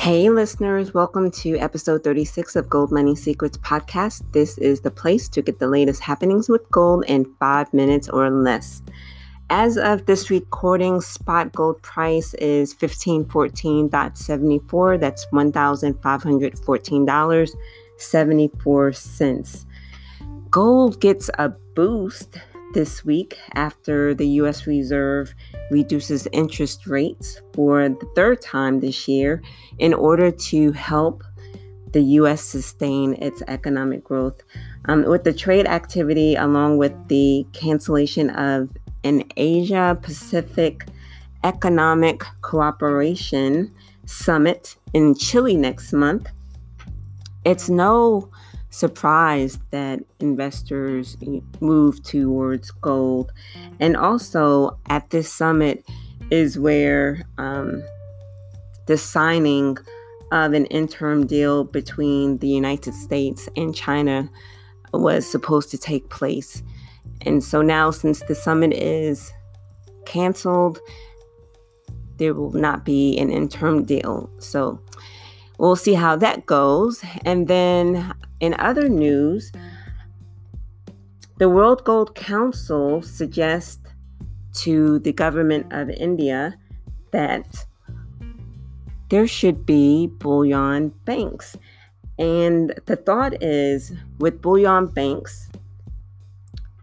Hey, listeners, welcome to episode 36 of Gold Money Secrets podcast. This is the place to get the latest happenings with gold in five minutes or less. As of this recording, spot gold price is 1514.74. That's $1,514.74. Gold gets a boost this week after the U.S. Reserve reduces interest rates for the third time this year in order to help the U.S. sustain its economic growth. Um, with the trade activity, along with the cancellation of an Asia Pacific Economic Cooperation Summit in Chile next month, it's no surprised that investors move towards gold. And also at this summit is where um, the signing of an interim deal between the United States and China was supposed to take place. And so now, since the summit is canceled, there will not be an interim deal. So we'll see how that goes. And then in other news, the World Gold Council suggests to the government of India that there should be bullion banks. And the thought is with bullion banks,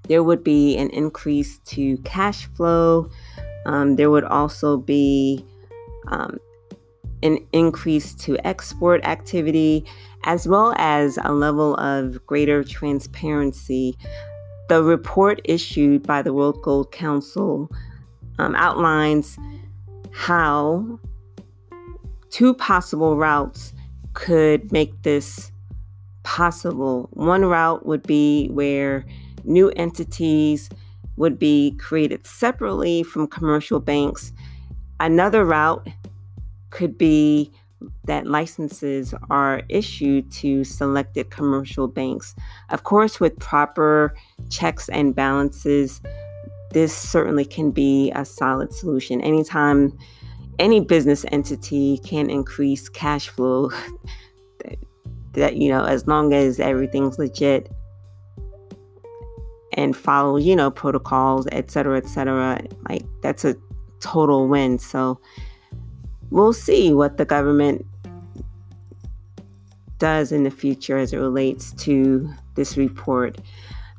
there would be an increase to cash flow. Um, there would also be um, an increase to export activity, as well as a level of greater transparency. The report issued by the World Gold Council um, outlines how two possible routes could make this possible. One route would be where new entities would be created separately from commercial banks. Another route could be that licenses are issued to selected commercial banks. Of course, with proper checks and balances, this certainly can be a solid solution. Anytime any business entity can increase cash flow, that, you know, as long as everything's legit and follow, you know, protocols, et cetera, et cetera, like that's a total win. So, we'll see what the government does in the future as it relates to this report.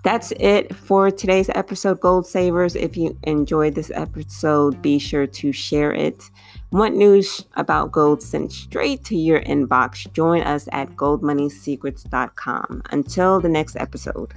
That's it for today's episode, Gold Savers. If you enjoyed this episode, be sure to share it. Want news about gold sent straight to your inbox? Join us at goldmoneysecrets.com. Until the next episode.